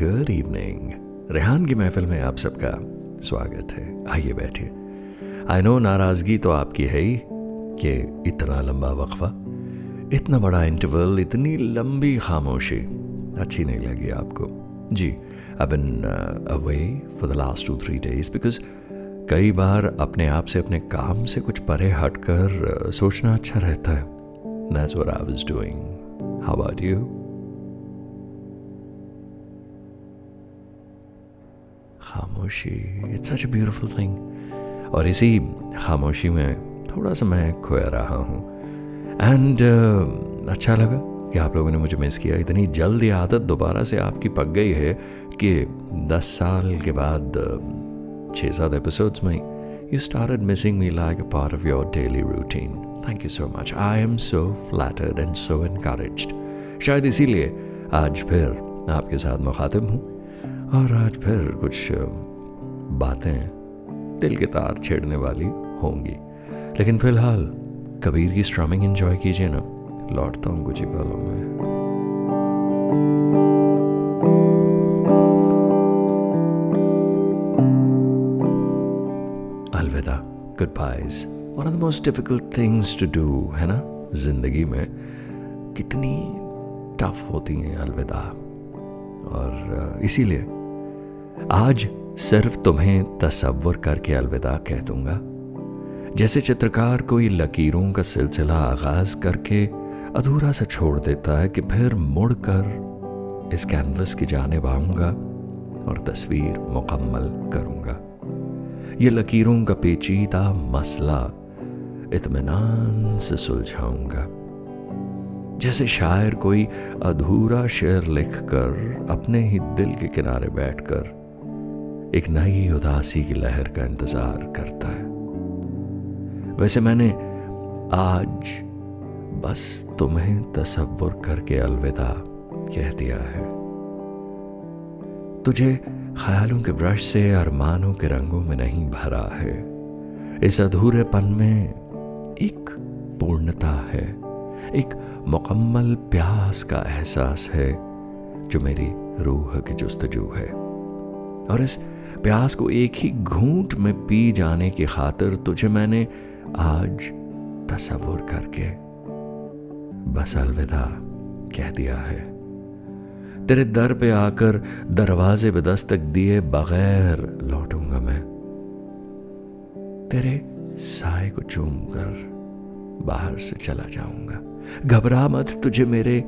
Good evening Rehan کی محفل میں آپ سب کا سواگت ہے. آئیے بیٹھے آئی نو ناراضگی تو آپ کی ہے ہی کہ اتنا لمبا وقفہ، اتنا بڑا انٹرول، اتنی لمبی خاموشی. اچھی نہیں لگی آپ کو. جی اب ان away for the last two three days because کئی بار اپنے آپ سے، اپنے کام سے کچھ پرے ہٹ کر uh, سوچنا اچھا رہتا ہے. نیز what I was doing how are you خاموشی it's such a beautiful thing اور اسی خاموشی میں تھوڑا سا میں کھویا رہا ہوں۔ اینڈ uh, اچھا لگا کہ آپ لوگوں نے مجھے مس کیا۔ اتنی جلد یہ عادت دوبارہ سے آپ کی پک گئی ہے کہ دس سال کے بعد uh, چھ سات ایپیسوڈس میں you start missing me like a part of your daily routine thank you so much I am so flattered and so encouraged شاید اسی لیے آج پھر آپ کے ساتھ مخاطب ہوں۔ اور آج پھر کچھ باتیں دل کے تار چھیڑنے والی ہوں گی۔ لیکن فی الحال کبیر کی اسٹرامنگ انجوائے کیجیے نا۔ لوٹتا ہوں کچھ ہی پالوں میں۔ الوداع۔ Goodbyes one of the most difficult things to do ہے نا؟ زندگی میں کتنی ٹف ہوتی ہیں الوداع۔ اور اسی لیے آج صرف تمہیں تصور کر کے الوداع کہہ دوں گا۔ جیسے چترکار کوئی لکیروں کا سلسلہ آغاز کر کے ادھورا سا چھوڑ دیتا ہے کہ پھر مڑ کر اس کینوس کی جانب آؤں گا اور تصویر مکمل کروں گا۔ یہ لکیروں کا پیچیدہ مسئلہ اطمینان سے سلجھاؤں گا۔ جیسے شاعر کوئی ادھورا شعر لکھ کر اپنے ہی دل کے کنارے بیٹھ کر ایک نئی اداسی کی لہر کا انتظار کرتا ہے۔ ویسے میں نے آج بس تمہیں تصور کر کے الوداع کہہ دیا ہے۔ تجھے خیالوں کے برش سے ارمانوں کے رنگوں میں نہیں بھرا ہے۔ اس ادھورے پن میں ایک پورنتا ہے۔ ایک مکمل پیاس کا احساس ہے جو میری روح کی جستجو ہے۔ اور اس پیاس کو ایک ہی گھونٹ میں پی جانے کی خاطر تجھے میں نے آج تصور کر کے بس الوداع کہہ دیا ہے۔ تیرے در پہ آ کر دروازے پہ دستک دیے بغیر لوٹوں گا میں۔ تیرے سائے کو چوم کر باہر سے چلا جاؤں گا۔ گھبرا مت تجھے میرے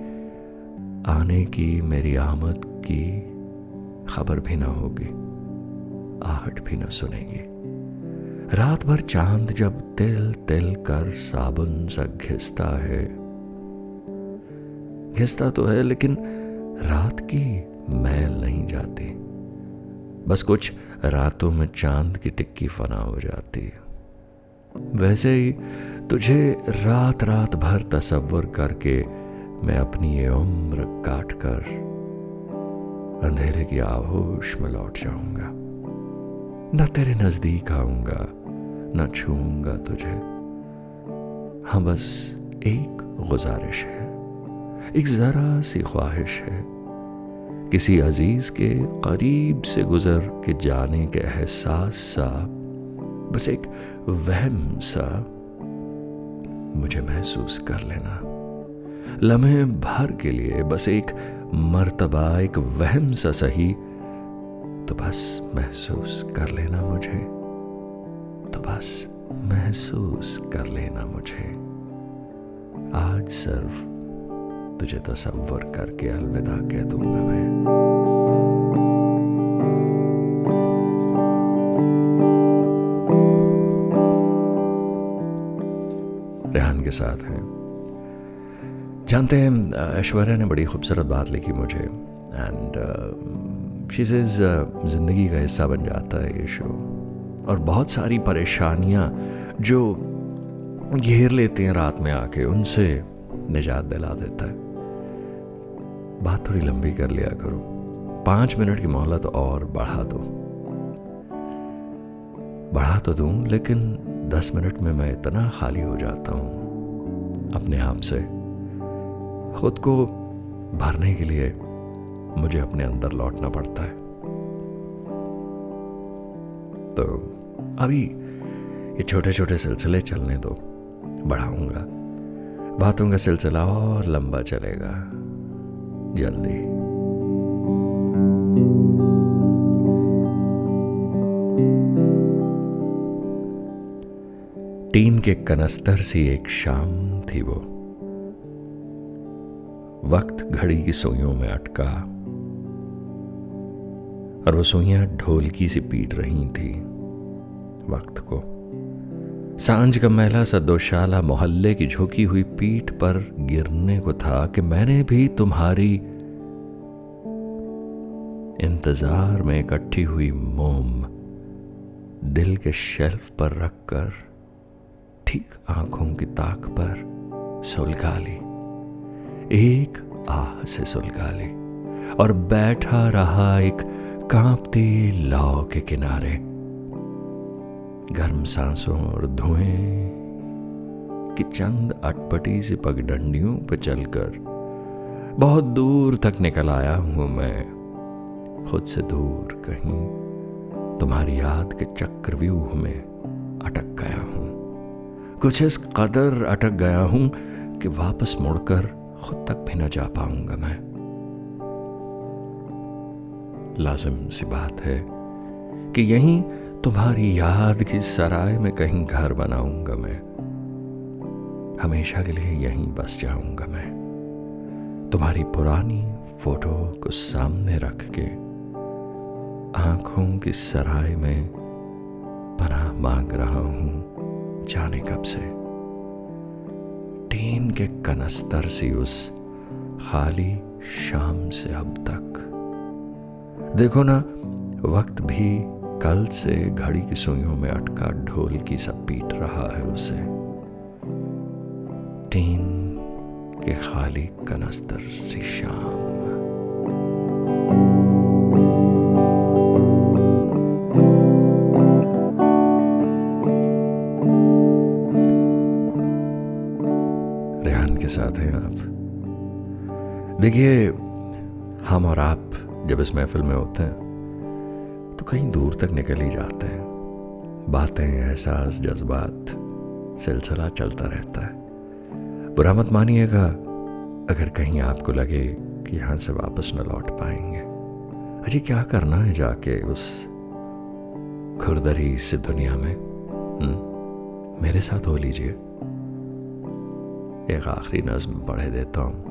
آنے کی، میری آمد کی خبر بھی نہ ہوگی۔ آہٹ بھی نہ سنیں گی۔ رات بھر چاند جب تل تل کر صابن سا گھستا ہے۔ گھستا تو ہے لیکن رات کی میل نہیں جاتی۔ بس کچھ راتوں میں چاند کی ٹکی فنا ہو جاتی۔ ویسے ہی تجھے رات رات بھر تصور کر کے میں اپنی یہ عمر کاٹ کر اندھیرے کی آہوش میں لوٹ جاؤں گا۔ نہ تیرے نزدیک آؤں گا نہ چھوؤں گا تجھے ہاں بس ایک گزارش ہے ایک ذرا سی خواہش ہے کسی عزیز کے قریب سے گزر کے جانے کے احساس سا بس ایک وہم سا مجھے محسوس کر لینا لمحے بھر کے لیے بس ایک مرتبہ ایک وہم سا صحیح تو بس محسوس کر لینا مجھے۔ تو بس محسوس کر لینا مجھے۔ آج صرف تجھے تصور کر کے الوداع کہہ دوں گا میں۔ ریحان کے ساتھ ہیں۔ جانتے ہیں، ایشوریہ نے بڑی خوبصورت بات لکھی مجھے۔ اینڈ چیزز زندگی کا حصہ بن جاتا ہے یہ شو۔ اور بہت ساری پریشانیاں جو گھیر لیتے ہیں رات میں آ کے، ان سے نجات دلا دیتا ہے۔ بات تھوڑی لمبی کر لیا کرو۔ پانچ منٹ کی مہلت اور بڑھا دو۔ بڑھا تو دوں، لیکن دس منٹ میں میں اتنا خالی ہو جاتا ہوں اپنے آپ سے۔ خود کو بھرنے کے لیے مجھے اپنے اندر لوٹنا پڑتا ہے۔ تو ابھی یہ چھوٹے چھوٹے سلسلے چلنے دو، بڑھاؤں گا۔ باتوں کا سلسلہ اور لمبا چلے گا۔ جلدی۔ ٹین کے کنستر سی ایک شام تھی وہ۔ وقت گھڑی کی سوئیوں میں اٹکا۔ اور وہ سوئیاں ڈھولکی سے پیٹ رہی تھی۔ وقت کو۔ سانج کا میلا سا دوشالہ محلے کی جھوکی ہوئی پیٹ پر گرنے کو تھا کہ میں نے بھی تمہاری انتظار میں اکٹھی ہوئی موم دل کے شیلف پر رکھ کر ٹھیک آنکھوں کی تاک پر سلگا لی۔ ایک آہ سے سلگا لی اور بیٹھا رہا ایک کانپتی لاؤ کے کنارے۔ گرم سانسوں اور دھوئیں کی چند اٹپٹی سی پگ ڈنڈیوں پہ چل کر۔ بہت دور تک نکل آیا ہوں میں۔ خود سے دور کہیں تمہاری یاد کے چکر ویوہ میں اٹک گیا ہوں۔ کچھ اس قدر اٹک گیا ہوں کہ واپس مڑ کر خود تک بھی نہ جا پاؤں گا میں۔ لازم سی بات ہے کہ یہیں تمہاری یاد کی سرائے میں کہیں گھر بناؤں گا میں۔ ہمیشہ کے لیے یہیں بس جاؤں گا میں۔ تمہاری پرانی فوٹو کو سامنے رکھ کے آنکھوں کی سرائے میں پناہ مانگ رہا ہوں جانے کب سے۔ ٹین کے کنستر سی اس خالی شام سے اب تک۔ دیکھو نا، وقت بھی کل سے گھڑی کی سوئیوں میں اٹکا ڈھول کی سب پیٹ رہا ہے اسے۔ ٹین کے خالی کنستر سی شام۔ ریحان کے ساتھ ہیں آپ۔ دیکھیے، ہم اور آپ جب اس محفل میں ہوتے ہیں، تو کہیں دور تک نکل ہی جاتے ہیں۔ باتیں، احساس، جذبات، سلسلہ چلتا رہتا ہے۔ برا مت مانیے گا، اگر کہیں آپ کو لگے کہ یہاں سے واپس نہ لوٹ پائیں گے۔ اجی کیا کرنا ہے جا کے اس کھردری سے دنیا میں؟ میرے ساتھ ہو لیجیے۔ ایک آخری نظم پڑھے دیتا ہوں،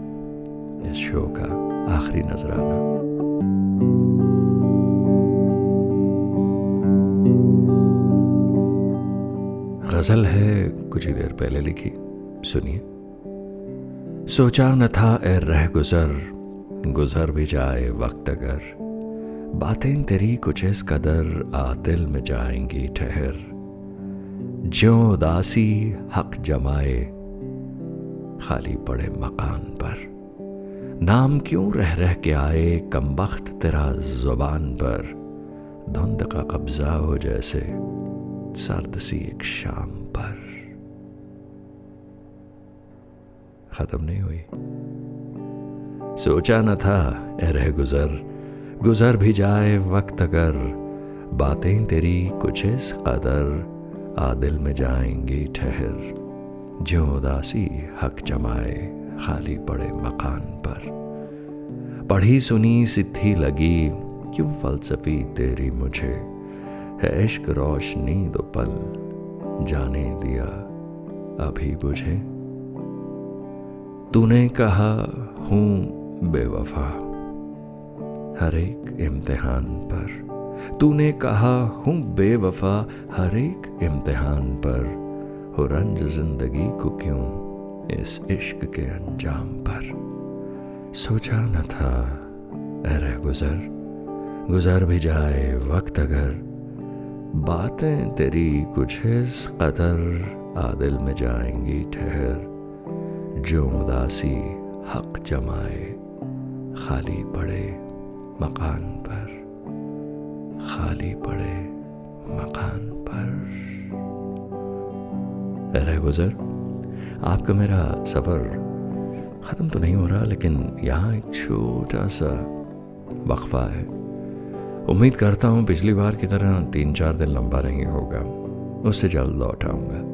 اس شو کا آخری نظرانہ۔ غزل ہے کچھ ہی دیر پہلے لکھی۔ سنیے۔ سوچا نہ تھا اے رہ گزر گزر بھی جائے وقت اگر۔ باتیں تیری کچھ اس قدر دل میں جائیں گی ٹھہر۔ جو اداسی حق جمائے خالی پڑے مکان پر۔ نام کیوں رہ رہ کے آئے کم بخت تیرا زبان پر؟ دھند کا قبضہ ہو جیسے سرد سی ایک شام پر۔ ختم نہیں ہوئی۔ سوچا نہ تھا، اے رہ گزر گزر بھی جائے وقت اگر باتیں تیری کچھ اس قدر عادل میں جائیں گی ٹھہر۔ جو اداسی حق جمائے۔ خالی پڑے مکان پر۔ پڑھی سنی ستھی لگی، کیوں فلسفی تیری مجھے؟ ہے عشق روشنی دو پل، جانے دیا ابھی بجھے تو نے کہا، ہوں بے وفا۔ ہر ایک امتحان پر۔ تو نے کہا، ہوں بے وفا۔ ہر ایک امتحان پر۔ ہو رنج زندگی کو کیوں؟ اس عشق کے انجام پر۔ سوچا نہ تھا۔ اے گزر گزر بھی جائے وقت اگر۔ باتیں تیری کچھ اس قدر عادل میں جائیں گی ٹھہر۔ جو اداسی حق جمائے، خالی پڑے مکان پر۔ خالی پڑے مکان پر۔ رہ گزر آپ کا میرا سفر ختم تو نہیں ہو رہا، لیکن یہاں ایک چھوٹا سا وقفہ ہے۔ امید کرتا ہوں پچھلی بار کی طرح تین چار دن لمبا نہیں ہوگا۔ اس سے جلد لوٹ آؤں گا۔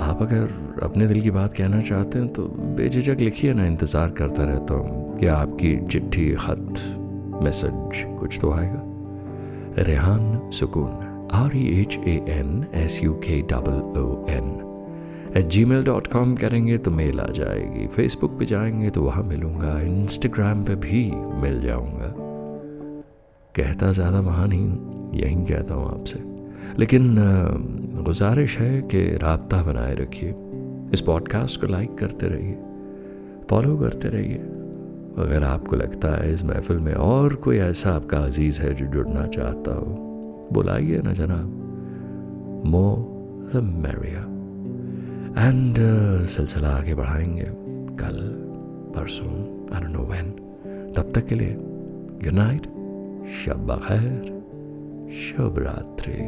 آپ اگر اپنے دل کی بات کہنا چاہتے ہیں تو بے جھجک لکھیے نا، انتظار کرتا رہتا ہوں کہ آپ کی چٹھی، خط، میسج کچھ تو آئے گا۔ Rehan Sukoon R E H A N S U K double O N eight Gmail dot com کریں گے تو میل آ جائے گی فیس بک پہ جائیں گے تو وہاں ملوں گا انسٹاگرام پہ بھی مل جاؤں گا کہتا زیادہ وہاں نہیں ہوں یہیں کہتا ہوں آپ سے لیکن گزارش ہے کہ رابطہ بنائے رکھیے اس پوڈ کاسٹ کو لائک کرتے رہیے فالو کرتے رہیے اگر آپ کو لگتا ہے اس محفل میں اور کوئی ایسا آپ کا عزیز ہے جو جڑنا چاہتا ہو بلائیے نا جناب مو دا میریا اینڈ سلسلہ آگے بڑھائیں گے کل پرسوں نو وین تب تک کے لیے گڈ نائٹ شب بخیر شب راتری